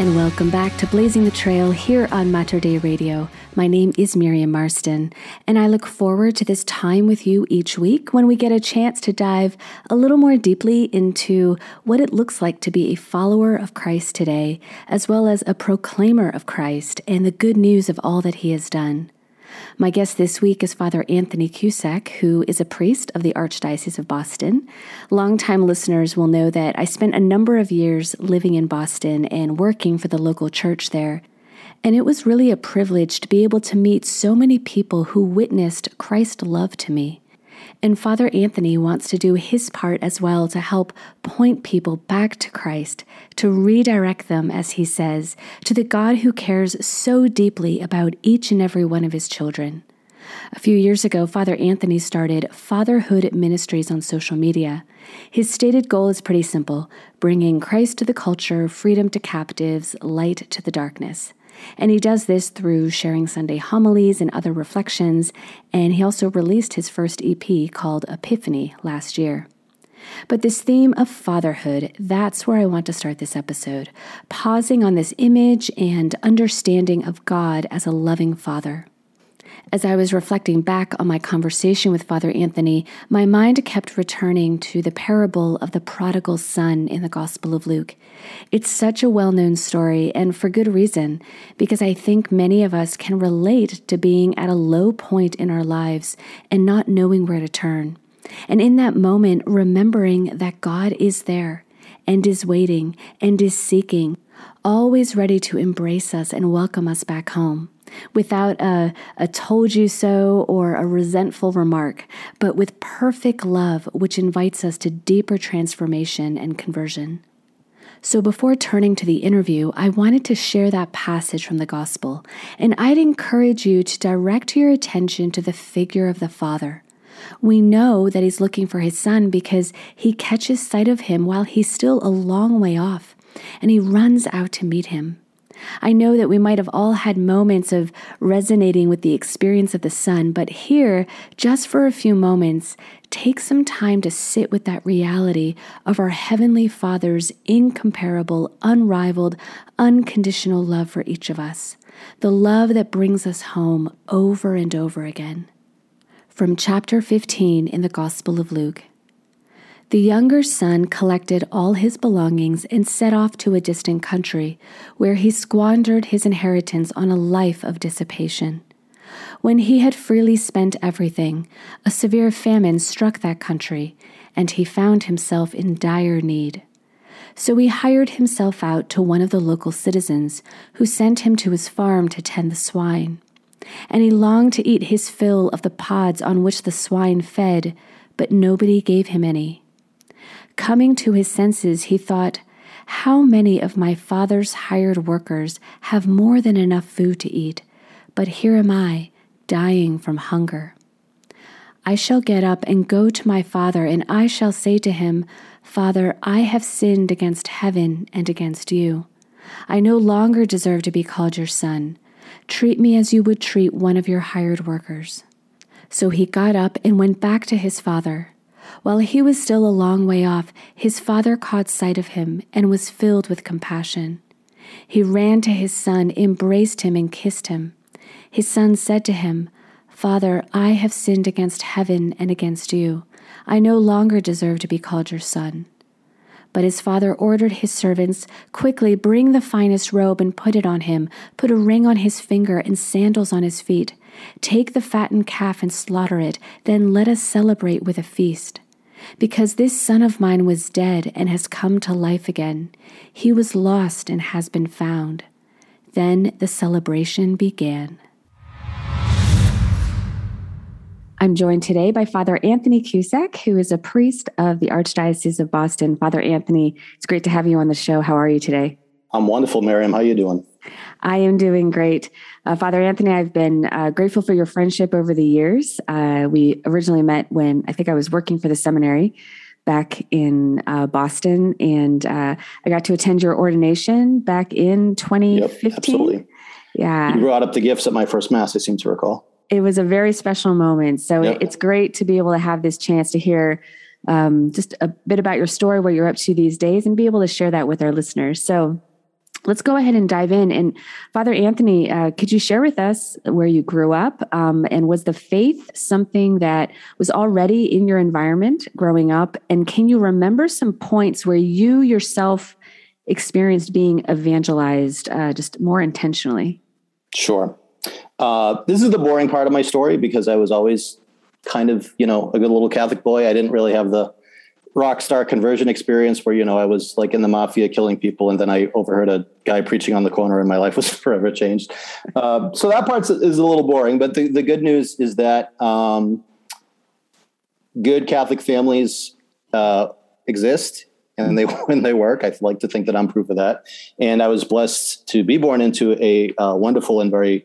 and welcome back to Blazing the Trail here on Mater Dei Radio. My name is Miriam Marston, and I look forward to this time with you each week when we get a chance to dive a little more deeply into what it looks like to be a follower of Christ today, as well as a proclaimer of Christ and the good news of all that he has done. My guest this week is Father Anthony Cusack, who is a priest of the Archdiocese of Boston. Longtime listeners will know that I spent a number of years living in Boston and working for the local church there. And it was really a privilege to be able to meet so many people who witnessed Christ's love to me. And Father Anthony wants to do his part as well to help point people back to Christ, to redirect them, as he says, to the God who cares so deeply about each and every one of his children. A few years ago, Father Anthony started Fatherhood Ministries on social media. His stated goal is pretty simple bringing Christ to the culture, freedom to captives, light to the darkness. And he does this through sharing Sunday homilies and other reflections, and he also released his first EP called Epiphany last year. But this theme of fatherhood, that's where I want to start this episode, pausing on this image and understanding of God as a loving father. As I was reflecting back on my conversation with Father Anthony, my mind kept returning to the parable of the prodigal son in the Gospel of Luke. It's such a well known story, and for good reason, because I think many of us can relate to being at a low point in our lives and not knowing where to turn. And in that moment, remembering that God is there and is waiting and is seeking, always ready to embrace us and welcome us back home without a, a told you so or a resentful remark, but with perfect love, which invites us to deeper transformation and conversion. So, before turning to the interview, I wanted to share that passage from the Gospel, and I'd encourage you to direct your attention to the figure of the Father. We know that he's looking for his son because he catches sight of him while he's still a long way off, and he runs out to meet him. I know that we might have all had moments of resonating with the experience of the Son, but here, just for a few moments, take some time to sit with that reality of our Heavenly Father's incomparable, unrivaled, unconditional love for each of us, the love that brings us home over and over again. From chapter 15 in the Gospel of Luke. The younger son collected all his belongings and set off to a distant country, where he squandered his inheritance on a life of dissipation. When he had freely spent everything, a severe famine struck that country, and he found himself in dire need. So he hired himself out to one of the local citizens, who sent him to his farm to tend the swine. And he longed to eat his fill of the pods on which the swine fed, but nobody gave him any. Coming to his senses, he thought, How many of my father's hired workers have more than enough food to eat, but here am I, dying from hunger. I shall get up and go to my father, and I shall say to him, Father, I have sinned against heaven and against you. I no longer deserve to be called your son. Treat me as you would treat one of your hired workers. So he got up and went back to his father. While he was still a long way off, his father caught sight of him and was filled with compassion. He ran to his son, embraced him, and kissed him. His son said to him, Father, I have sinned against heaven and against you. I no longer deserve to be called your son. But his father ordered his servants, Quickly bring the finest robe and put it on him, put a ring on his finger and sandals on his feet. Take the fattened calf and slaughter it, then let us celebrate with a feast. because this son of mine was dead and has come to life again. He was lost and has been found. Then the celebration began. I'm joined today by Father Anthony Cusack, who is a priest of the Archdiocese of Boston. Father Anthony, it's great to have you on the show. How are you today? I'm wonderful, Miriam. How are you doing? I am doing great. Uh, Father Anthony, I've been uh, grateful for your friendship over the years. Uh, we originally met when I think I was working for the seminary back in uh, Boston, and uh, I got to attend your ordination back in 2015. Yep, absolutely. Yeah. You brought up the gifts at my first Mass, I seem to recall. It was a very special moment. So yep. it's great to be able to have this chance to hear um, just a bit about your story, what you're up to these days, and be able to share that with our listeners. So, let's go ahead and dive in. And Father Anthony, uh, could you share with us where you grew up? Um, and was the faith something that was already in your environment growing up? And can you remember some points where you yourself experienced being evangelized uh, just more intentionally? Sure. Uh, this is the boring part of my story because I was always kind of, you know, a good little Catholic boy. I didn't really have the rock star conversion experience where you know I was like in the mafia killing people, and then I overheard a guy preaching on the corner, and my life was forever changed. Uh, so that part is a little boring, but the, the good news is that um, good Catholic families uh, exist. And they when they work, I like to think that I'm proof of that. And I was blessed to be born into a uh, wonderful and very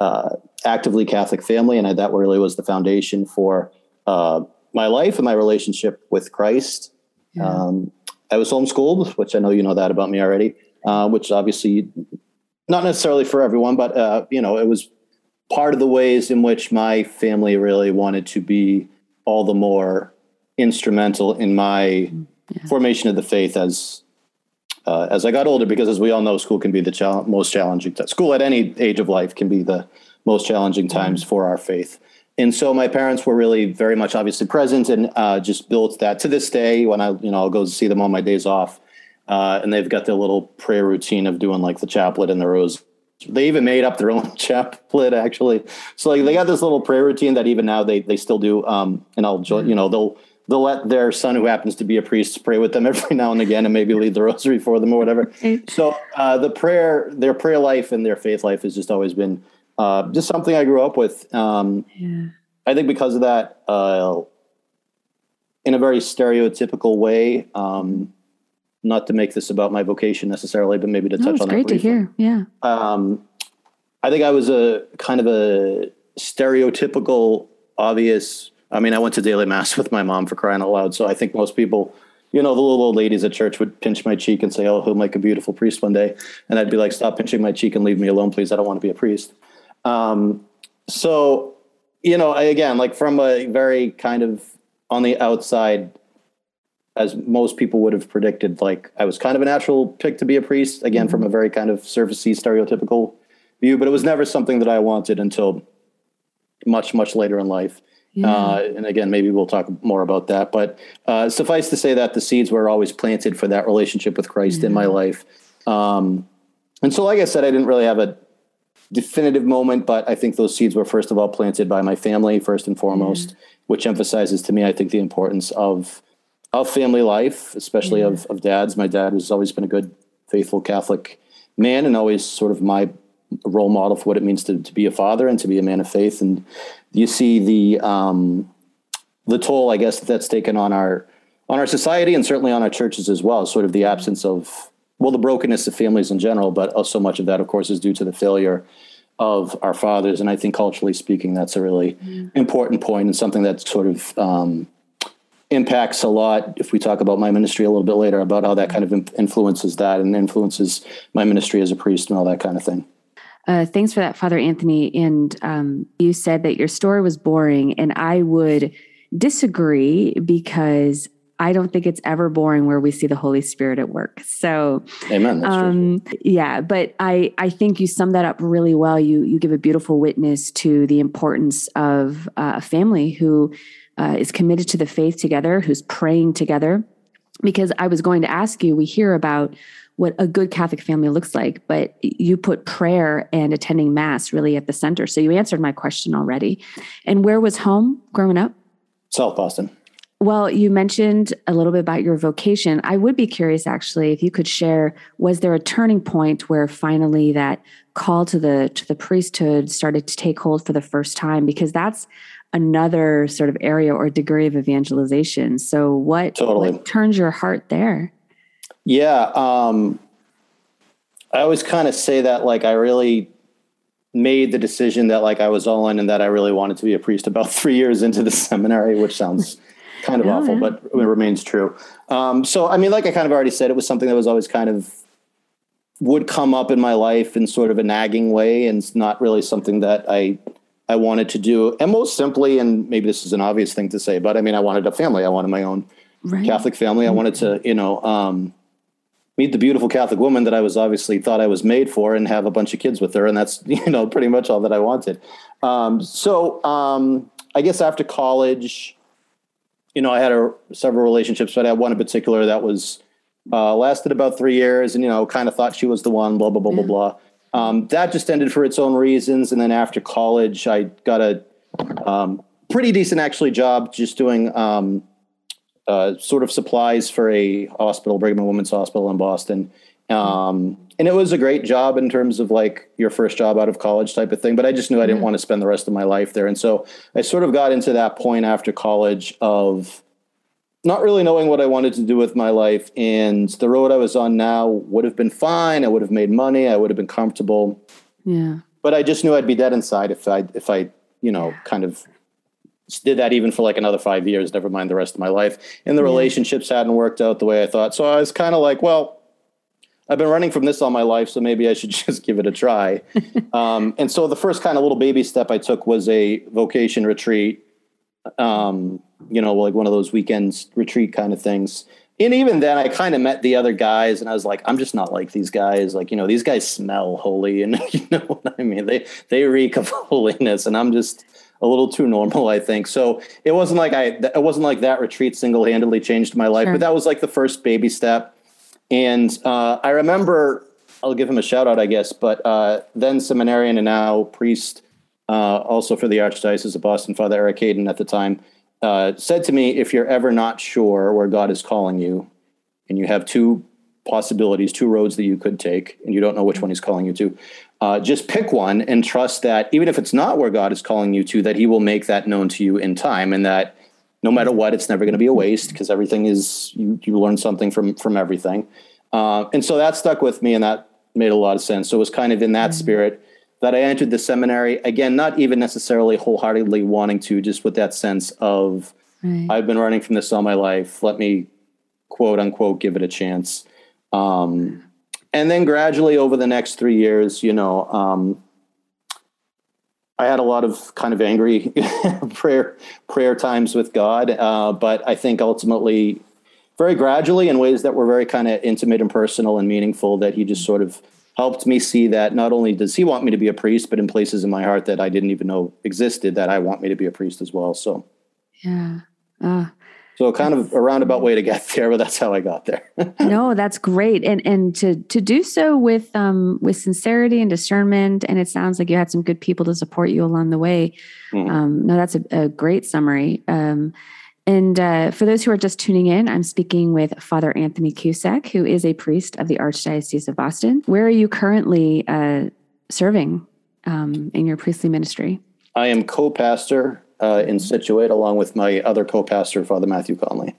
uh, actively Catholic family, and I, that really was the foundation for uh, my life and my relationship with Christ. Yeah. Um, I was homeschooled, which I know you know that about me already, uh, which obviously not necessarily for everyone, but uh, you know, it was part of the ways in which my family really wanted to be all the more instrumental in my yeah. formation of the faith as uh, as I got older. Because as we all know, school can be the most challenging. School at any age of life can be the most challenging times mm-hmm. for our faith and so my parents were really very much obviously present and uh, just built that to this day when I, you know, I'll go see them on my days off. Uh, and they've got their little prayer routine of doing like the chaplet and the rose. They even made up their own chaplet actually. So like they got this little prayer routine that even now they, they still do. Um, and I'll, mm-hmm. you know, they'll, they'll let their son who happens to be a priest pray with them every now and again and maybe lead the rosary for them or whatever. so uh, the prayer, their prayer life and their faith life has just always been uh, just something I grew up with. Um, yeah. I think because of that, uh, in a very stereotypical way, um, not to make this about my vocation necessarily, but maybe to touch on great that. Great to hear. Yeah. Um, I think I was a kind of a stereotypical, obvious. I mean, I went to daily mass with my mom for crying out loud. So I think most people, you know, the little old ladies at church would pinch my cheek and say, "Oh, he'll make a beautiful priest one day," and I'd be like, "Stop pinching my cheek and leave me alone, please. I don't want to be a priest." Um, so, you know, I, again, like from a very kind of on the outside, as most people would have predicted, like I was kind of a natural pick to be a priest, again, mm-hmm. from a very kind of surfacey, stereotypical view, but it was never something that I wanted until much, much later in life. Yeah. Uh, and again, maybe we'll talk more about that. But uh, suffice to say that the seeds were always planted for that relationship with Christ yeah. in my life. Um, and so, like I said, I didn't really have a definitive moment, but I think those seeds were first of all planted by my family first and foremost, mm. which emphasizes to me, I think, the importance of of family life, especially mm. of of dads. My dad has always been a good, faithful Catholic man, and always sort of my role model for what it means to, to be a father and to be a man of faith. And you see the um, the toll, I guess, that that's taken on our on our society and certainly on our churches as well. Sort of the absence of well, the brokenness of families in general, but so much of that, of course, is due to the failure of our fathers. And I think culturally speaking, that's a really mm. important point and something that sort of um, impacts a lot. If we talk about my ministry a little bit later, about how that kind of influences that and influences my ministry as a priest and all that kind of thing. Uh, thanks for that, Father Anthony. And um, you said that your story was boring, and I would disagree because I don't think it's ever boring where we see the Holy Spirit at work. So, Amen. Um, yeah, but I I think you sum that up really well. You you give a beautiful witness to the importance of uh, a family who uh, is committed to the faith together, who's praying together. Because I was going to ask you, we hear about what a good Catholic family looks like, but you put prayer and attending Mass really at the center. So you answered my question already. And where was home growing up? South Boston Well, you mentioned a little bit about your vocation. I would be curious actually if you could share was there a turning point where finally that call to the to the priesthood started to take hold for the first time because that's another sort of area or degree of evangelization. So what, totally. what turns your heart there? Yeah, um I always kind of say that like I really made the decision that like I was all in and that I really wanted to be a priest about 3 years into the seminary, which sounds kind of awful, but it remains true. Um, so, I mean, like I kind of already said, it was something that was always kind of would come up in my life in sort of a nagging way, and it's not really something that I I wanted to do. And most simply, and maybe this is an obvious thing to say, but I mean, I wanted a family. I wanted my own right. Catholic family. I wanted to, you know, um, meet the beautiful Catholic woman that I was obviously thought I was made for, and have a bunch of kids with her, and that's you know pretty much all that I wanted. Um, so um, I guess after college you know, I had a, several relationships, but I had one in particular that was uh, lasted about three years, and you know, kind of thought she was the one. Blah blah blah yeah. blah blah. Um, that just ended for its own reasons, and then after college, I got a um, pretty decent actually job just doing um, uh, sort of supplies for a hospital, Brigham and Women's Hospital in Boston. Um, and it was a great job in terms of like your first job out of college type of thing. But I just knew I didn't mm-hmm. want to spend the rest of my life there. And so I sort of got into that point after college of not really knowing what I wanted to do with my life. And the road I was on now would have been fine. I would have made money. I would have been comfortable. Yeah. But I just knew I'd be dead inside if I, if I, you know, kind of did that even for like another five years, never mind the rest of my life. And the yeah. relationships hadn't worked out the way I thought. So I was kind of like, well, I've been running from this all my life, so maybe I should just give it a try. um, and so the first kind of little baby step I took was a vocation retreat. Um, you know, like one of those weekends retreat kind of things. And even then, I kind of met the other guys, and I was like, I'm just not like these guys. Like, you know, these guys smell holy, and you know what I mean. They they reek of holiness, and I'm just a little too normal, I think. So it wasn't like I it wasn't like that retreat single handedly changed my life, sure. but that was like the first baby step and uh, I remember, I'll give him a shout out, I guess, but uh, then seminarian and now priest, uh, also for the Archdiocese of Boston, Father Eric Hayden at the time, uh, said to me, if you're ever not sure where God is calling you, and you have two possibilities, two roads that you could take, and you don't know which one he's calling you to, uh, just pick one and trust that even if it's not where God is calling you to, that he will make that known to you in time and that no matter what, it's never going to be a waste because everything is you you learn something from from everything. Uh, and so that stuck with me, and that made a lot of sense. So it was kind of in that mm-hmm. spirit that I entered the seminary. Again, not even necessarily wholeheartedly wanting to, just with that sense of right. I've been running from this all my life. Let me quote unquote give it a chance. Um, and then gradually over the next three years, you know, um, I had a lot of kind of angry prayer prayer times with God, uh, but I think ultimately, very gradually, in ways that were very kind of intimate and personal and meaningful, that He just sort of helped me see that not only does He want me to be a priest, but in places in my heart that I didn't even know existed, that I want me to be a priest as well. So, yeah. Uh, so kind of a roundabout way to get there, but that's how I got there. no, that's great, and and to to do so with um with sincerity and discernment, and it sounds like you had some good people to support you along the way. Mm-hmm. Um, no, that's a, a great summary. Um, and uh, for those who are just tuning in, I'm speaking with Father Anthony Cusack, who is a priest of the Archdiocese of Boston. Where are you currently uh, serving um, in your priestly ministry? I am co-pastor uh, in Scituate, along with my other co-pastor, Father Matthew Conley.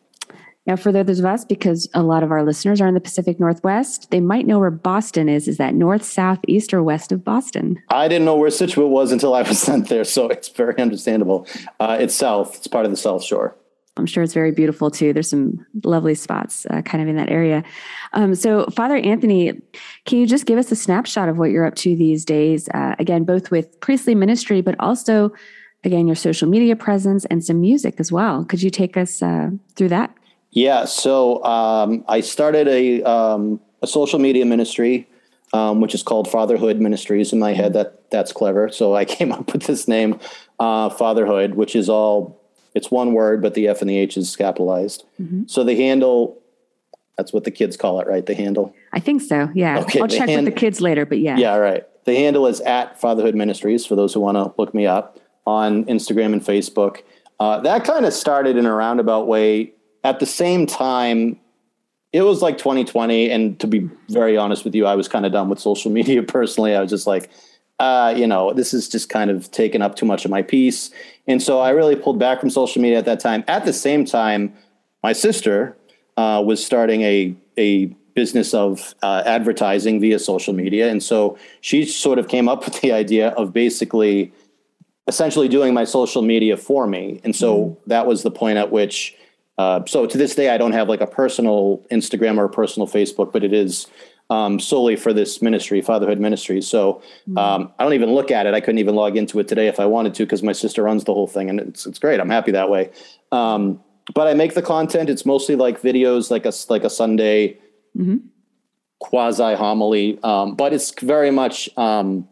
Now, for those of us, because a lot of our listeners are in the Pacific Northwest, they might know where Boston is. Is that north, south, east, or west of Boston? I didn't know where Scituate was until I was sent there, so it's very understandable. Uh, it's south. It's part of the South Shore. I'm sure it's very beautiful too. There's some lovely spots uh, kind of in that area. Um, so, Father Anthony, can you just give us a snapshot of what you're up to these days? Uh, again, both with priestly ministry, but also again, your social media presence and some music as well. Could you take us uh, through that? Yeah. So um, I started a, um, a social media ministry, um, which is called Fatherhood Ministries. In my head, that that's clever. So I came up with this name, uh, Fatherhood, which is all it's one word, but the F and the H is capitalized. Mm-hmm. So the handle. That's what the kids call it, right? The handle. I think so. Yeah. Okay, I'll check hand, with the kids later, but yeah. Yeah. Right. The handle is at Fatherhood Ministries for those who want to look me up on Instagram and Facebook. uh, that kind of started in a roundabout way. At the same time, it was like 2020, and to be very honest with you, I was kind of done with social media personally. I was just like, uh, you know, this is just kind of taken up too much of my peace. And so I really pulled back from social media at that time. At the same time, my sister uh, was starting a a business of uh, advertising via social media, and so she sort of came up with the idea of basically, essentially doing my social media for me. And so mm. that was the point at which. Uh, so to this day, I don't have like a personal Instagram or a personal Facebook, but it is um, solely for this ministry, fatherhood ministry. So mm-hmm. um, I don't even look at it. I couldn't even log into it today if I wanted to because my sister runs the whole thing, and it's it's great. I'm happy that way. Um, but I make the content. It's mostly like videos, like a like a Sunday mm-hmm. quasi homily. Um, but it's very much um,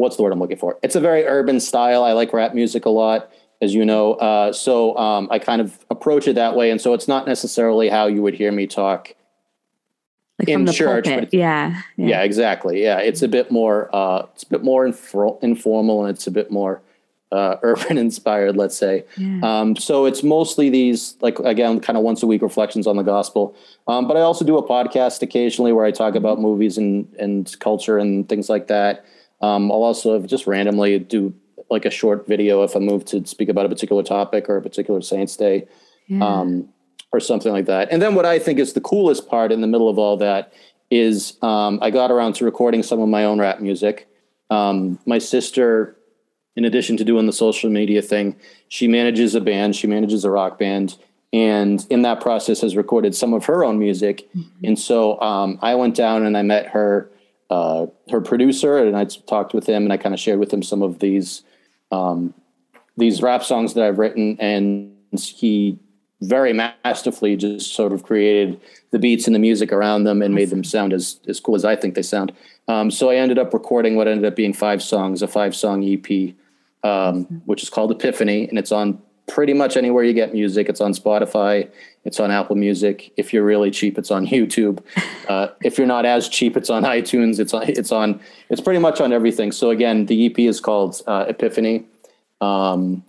what's the word I'm looking for? It's a very urban style. I like rap music a lot, as you know. Uh, so um, I kind of approach it that way, and so it's not necessarily how you would hear me talk like in church. Yeah, yeah, yeah, exactly. Yeah, it's a bit more. Uh, it's a bit more infor- informal, and it's a bit more uh, urban inspired, let's say. Yeah. Um, so it's mostly these, like again, kind of once a week reflections on the gospel. Um, but I also do a podcast occasionally where I talk about mm-hmm. movies and and culture and things like that. Um, I'll also just randomly do like a short video if I move to speak about a particular topic or a particular Saints Day. Yeah. Um, or something like that. And then what I think is the coolest part in the middle of all that is um, I got around to recording some of my own rap music. Um, my sister, in addition to doing the social media thing, she manages a band, she manages a rock band. And in that process, has recorded some of her own music. Mm-hmm. And so um, I went down and I met her, uh, her producer, and I talked with him, and I kind of shared with him some of these um, these rap songs that I've written. And he very masterfully just sort of created the beats and the music around them and made them sound as, as cool as I think they sound. Um, so I ended up recording what ended up being five songs, a five song EP, um, which is called Epiphany, and it's on pretty much anywhere you get music. It's on Spotify, it's on Apple Music. If you're really cheap, it's on YouTube. Uh, if you're not as cheap, it's on iTunes. It's on it's on it's pretty much on everything. So again, the EP is called uh, Epiphany, um,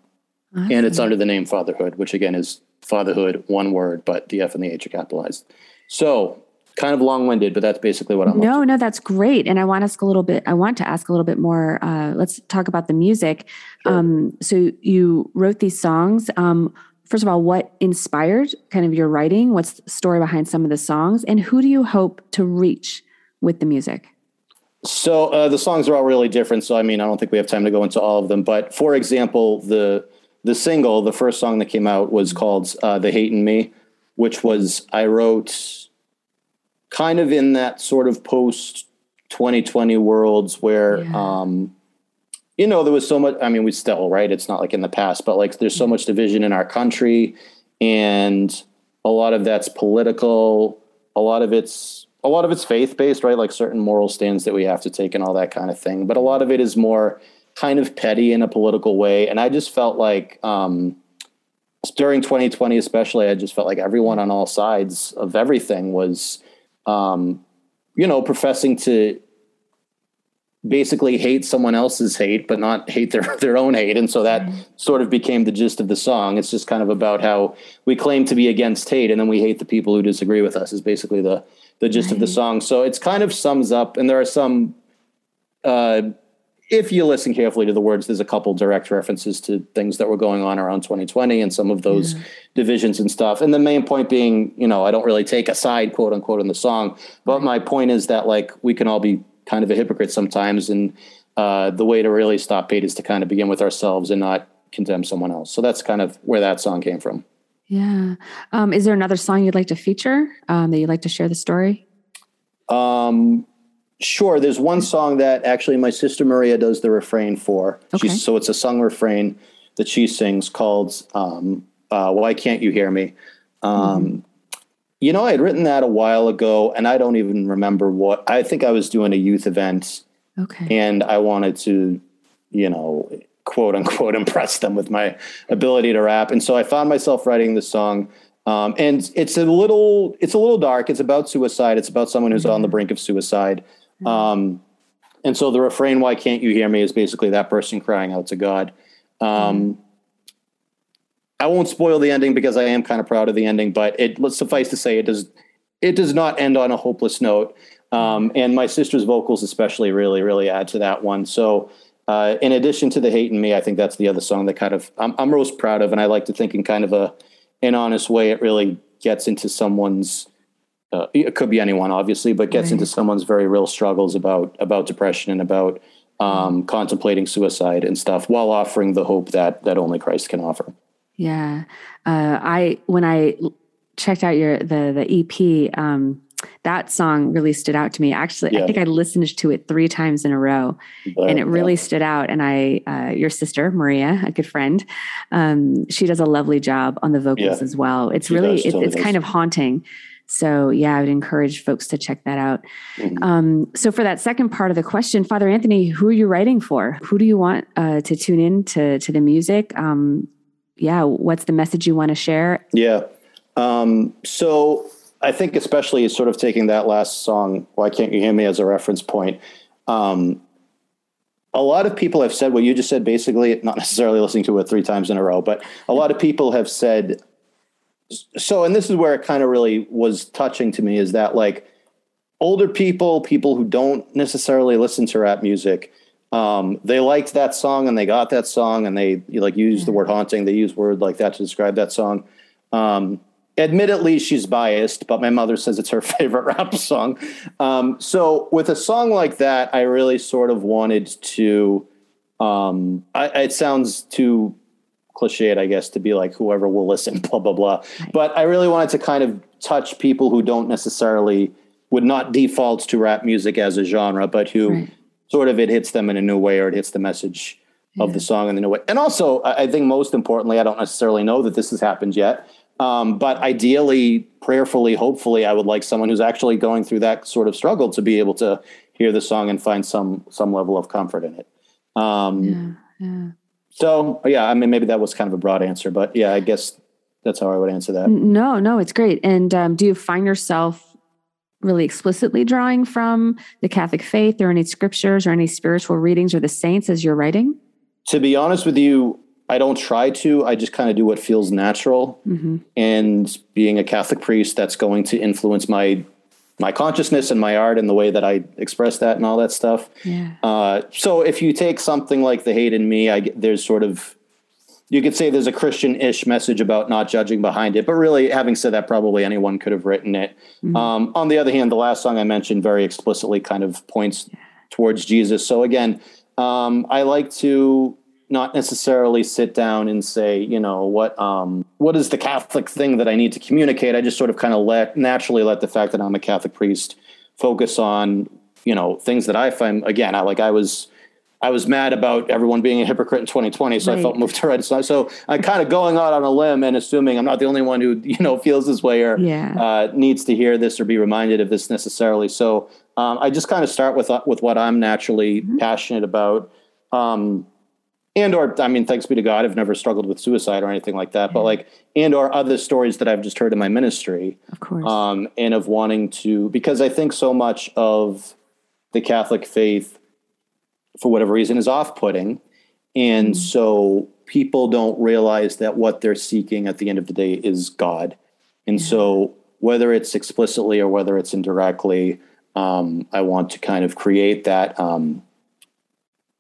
awesome. and it's under the name Fatherhood, which again is fatherhood, one word, but the F and the H are capitalized. So kind of long-winded, but that's basically what I'm. No, no, that's great. And I want to ask a little bit. I want to ask a little bit more. Uh, let's talk about the music. Sure. Um, so you wrote these songs. Um, first of all, what inspired kind of your writing? What's the story behind some of the songs, and who do you hope to reach with the music? So uh, the songs are all really different. So I mean, I don't think we have time to go into all of them. But for example, the the single, the first song that came out was called uh, "The Hate in Me," which was I wrote kind of in that sort of post 2020 worlds where, yeah. um, you know, there was so much. I mean, we still right. It's not like in the past, but like there's so much division in our country, and a lot of that's political. A lot of it's a lot of it's faith based, right? Like certain moral stands that we have to take and all that kind of thing. But a lot of it is more kind of petty in a political way. And I just felt like um, during 2020, especially, I just felt like everyone on all sides of everything was, um, you know, professing to basically hate someone else's hate, but not hate their, their own hate. And so that mm-hmm. sort of became the gist of the song. It's just kind of about how we claim to be against hate and then we hate the people who disagree with us is basically the, the gist right. of the song. So it's kind of sums up, and there are some, uh, if you listen carefully to the words, there's a couple direct references to things that were going on around 2020 and some of those yeah. divisions and stuff. And the main point being, you know, I don't really take a side, quote unquote, in the song, but right. my point is that like we can all be kind of a hypocrite sometimes, and uh, the way to really stop hate is to kind of begin with ourselves and not condemn someone else. So that's kind of where that song came from. Yeah. Um, is there another song you'd like to feature um, that you'd like to share the story? Um, Sure. There's one song that actually my sister Maria does the refrain for. Okay. She's, so it's a sung refrain that she sings called um, uh, "Why Can't You Hear Me." Um, mm-hmm. You know, I had written that a while ago, and I don't even remember what. I think I was doing a youth event, okay, and I wanted to, you know, quote unquote, impress them with my ability to rap, and so I found myself writing the song. Um, and it's a little, it's a little dark. It's about suicide. It's about someone who's mm-hmm. on the brink of suicide. Um, and so the refrain, why can't you hear me, is basically that person crying out to God. Um, I won't spoil the ending because I am kind of proud of the ending, but it let's suffice to say it does it does not end on a hopeless note. Um, and my sister's vocals especially really really add to that one. So uh, in addition to the hate in me, I think that's the other song that kind of I'm, I'm most proud of, and I like to think in kind of a an honest way. It really gets into someone's. Uh, it could be anyone, obviously, but gets right. into someone's very real struggles about about depression and about um, contemplating suicide and stuff, while offering the hope that that only Christ can offer. Yeah, uh, I when I checked out your the the EP. Um, that song really stood out to me. Actually, yeah. I think I listened to it three times in a row, but, and it really yeah. stood out. And I, uh, your sister Maria, a good friend, um, she does a lovely job on the vocals yeah. as well. It's she really, it, it's kind of haunting. So yeah, I would encourage folks to check that out. Mm-hmm. Um, so for that second part of the question, Father Anthony, who are you writing for? Who do you want uh, to tune in to to the music? Um, yeah, what's the message you want to share? Yeah. Um, so I think especially sort of taking that last song, "Why Can't You Hear Me" as a reference point. Um, a lot of people have said what you just said. Basically, not necessarily listening to it three times in a row, but a lot of people have said. So, and this is where it kind of really was touching to me is that like older people, people who don't necessarily listen to rap music, um, they liked that song and they got that song and they like use the word haunting. They use word like that to describe that song. Um, admittedly she's biased but my mother says it's her favorite rap song um, so with a song like that i really sort of wanted to um, I, it sounds too cliched i guess to be like whoever will listen blah blah blah but i really wanted to kind of touch people who don't necessarily would not default to rap music as a genre but who right. sort of it hits them in a new way or it hits the message yeah. of the song in a new way and also i think most importantly i don't necessarily know that this has happened yet um, but ideally, prayerfully, hopefully, I would like someone who's actually going through that sort of struggle to be able to hear the song and find some some level of comfort in it. Um, yeah, yeah. So yeah, I mean, maybe that was kind of a broad answer, but yeah, I guess that's how I would answer that. No, no, it's great. And um, do you find yourself really explicitly drawing from the Catholic faith or any scriptures or any spiritual readings or the saints as you're writing? To be honest with you, I don't try to. I just kind of do what feels natural. Mm-hmm. And being a Catholic priest, that's going to influence my my consciousness and my art and the way that I express that and all that stuff. Yeah. Uh, so if you take something like the hate in me, I there's sort of you could say there's a Christian-ish message about not judging behind it, but really, having said that, probably anyone could have written it. Mm-hmm. Um, on the other hand, the last song I mentioned very explicitly kind of points towards Jesus. So again, um, I like to not necessarily sit down and say, you know, what um, what is the Catholic thing that I need to communicate. I just sort of kind of let naturally let the fact that I'm a Catholic priest focus on, you know, things that I find again, I like I was I was mad about everyone being a hypocrite in 2020, so right. I felt moved to write a So I'm kind of going out on a limb and assuming I'm not the only one who you know feels this way or yeah. uh, needs to hear this or be reminded of this necessarily. So um, I just kind of start with uh, with what I'm naturally mm-hmm. passionate about. Um, and or i mean thanks be to god i've never struggled with suicide or anything like that yeah. but like and or other stories that i've just heard in my ministry of course um and of wanting to because i think so much of the catholic faith for whatever reason is off-putting and mm so people don't realize that what they're seeking at the end of the day is god and yeah. so whether it's explicitly or whether it's indirectly um, i want to kind of create that um,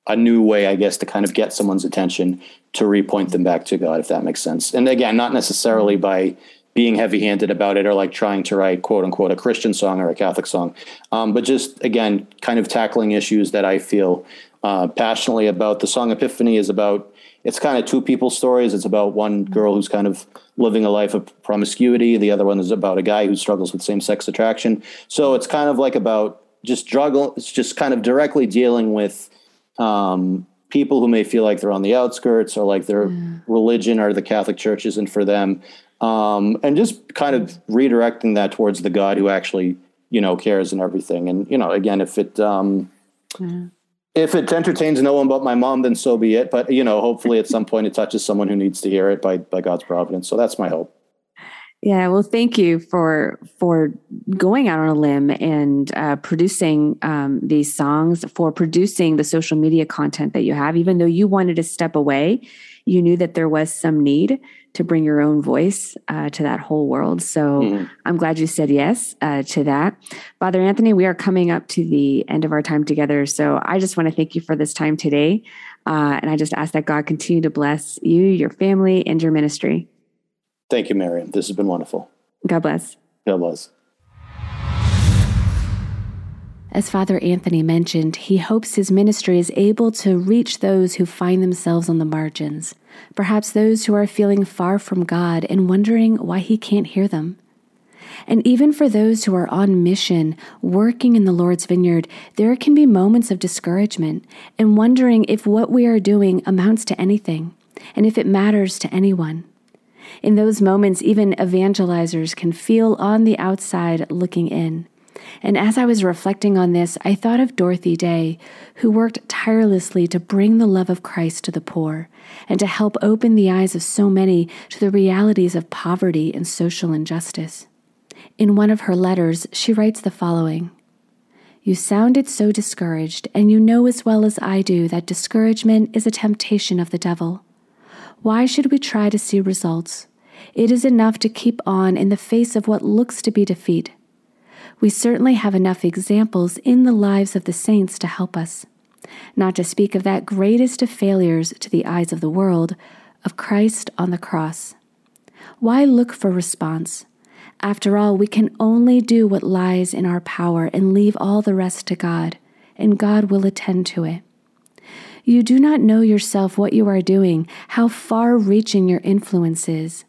a new way, I guess, to kind of get someone's attention to repoint them back to God, if that makes sense. And again, not necessarily by being heavy handed about it or like trying to write quote unquote a Christian song or a Catholic song, um, but just again, kind of tackling issues that I feel uh, passionately about. The song Epiphany is about it's kind of two people's stories. It's about one girl who's kind of living a life of promiscuity. The other one is about a guy who struggles with same sex attraction. So it's kind of like about just struggle. It's just kind of directly dealing with um, people who may feel like they're on the outskirts or like their yeah. religion or the Catholic Church isn't for them, um, and just kind of redirecting that towards the God who actually you know cares and everything. And you know, again, if it um, yeah. if it entertains no one but my mom, then so be it. But you know, hopefully at some point it touches someone who needs to hear it by by God's providence. So that's my hope. Yeah, well, thank you for for going out on a limb and uh, producing um, these songs, for producing the social media content that you have. Even though you wanted to step away you knew that there was some need to bring your own voice uh, to that whole world. So mm-hmm. I'm glad you said yes uh, to that. Father Anthony, we are coming up to the end of our time together. So I just want to thank you for this time today. Uh, and I just ask that God continue to bless you, your family, and your ministry. Thank you, Miriam. This has been wonderful. God bless. God bless. As Father Anthony mentioned, he hopes his ministry is able to reach those who find themselves on the margins, perhaps those who are feeling far from God and wondering why he can't hear them. And even for those who are on mission, working in the Lord's vineyard, there can be moments of discouragement and wondering if what we are doing amounts to anything and if it matters to anyone. In those moments, even evangelizers can feel on the outside looking in. And as I was reflecting on this, I thought of Dorothy Day, who worked tirelessly to bring the love of Christ to the poor and to help open the eyes of so many to the realities of poverty and social injustice. In one of her letters, she writes the following You sounded so discouraged, and you know as well as I do that discouragement is a temptation of the devil. Why should we try to see results? It is enough to keep on in the face of what looks to be defeat we certainly have enough examples in the lives of the saints to help us. Not to speak of that greatest of failures to the eyes of the world, of Christ on the cross. Why look for response? After all, we can only do what lies in our power and leave all the rest to God, and God will attend to it. You do not know yourself what you are doing, how far reaching your influence is.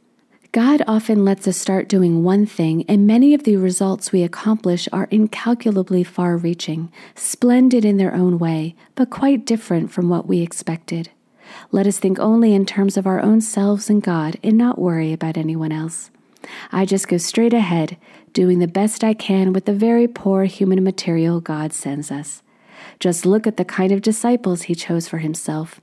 God often lets us start doing one thing, and many of the results we accomplish are incalculably far reaching, splendid in their own way, but quite different from what we expected. Let us think only in terms of our own selves and God and not worry about anyone else. I just go straight ahead, doing the best I can with the very poor human material God sends us. Just look at the kind of disciples he chose for himself,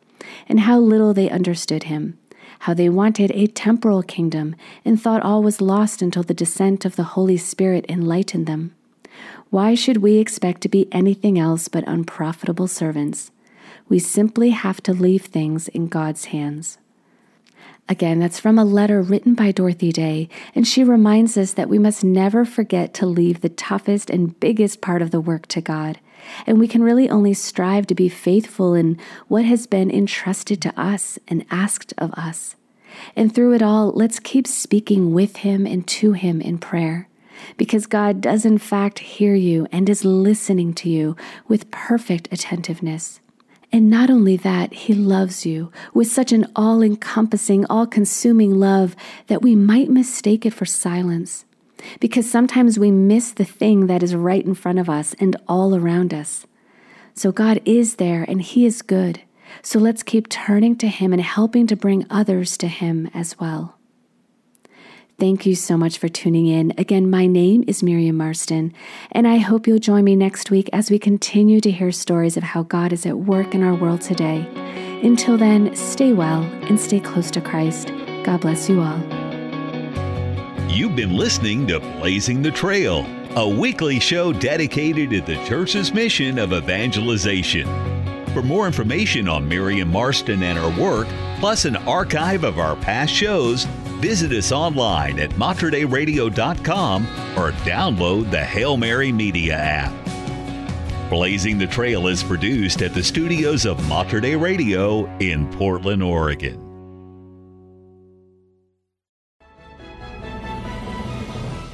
and how little they understood him how they wanted a temporal kingdom and thought all was lost until the descent of the Holy Spirit enlightened them. Why should we expect to be anything else but unprofitable servants? We simply have to leave things in God's hands. Again, that's from a letter written by Dorothy Day, and she reminds us that we must never forget to leave the toughest and biggest part of the work to God. And we can really only strive to be faithful in what has been entrusted to us and asked of us. And through it all, let's keep speaking with Him and to Him in prayer. Because God does, in fact, hear you and is listening to you with perfect attentiveness. And not only that, He loves you with such an all encompassing, all consuming love that we might mistake it for silence. Because sometimes we miss the thing that is right in front of us and all around us. So God is there and He is good. So let's keep turning to Him and helping to bring others to Him as well. Thank you so much for tuning in. Again, my name is Miriam Marston, and I hope you'll join me next week as we continue to hear stories of how God is at work in our world today. Until then, stay well and stay close to Christ. God bless you all. You've been listening to Blazing the Trail, a weekly show dedicated to the church's mission of evangelization. For more information on Miriam Marston and her work, plus an archive of our past shows, visit us online at materdeiradio.com or download the Hail Mary Media app. Blazing the Trail is produced at the studios of Mater Radio in Portland, Oregon.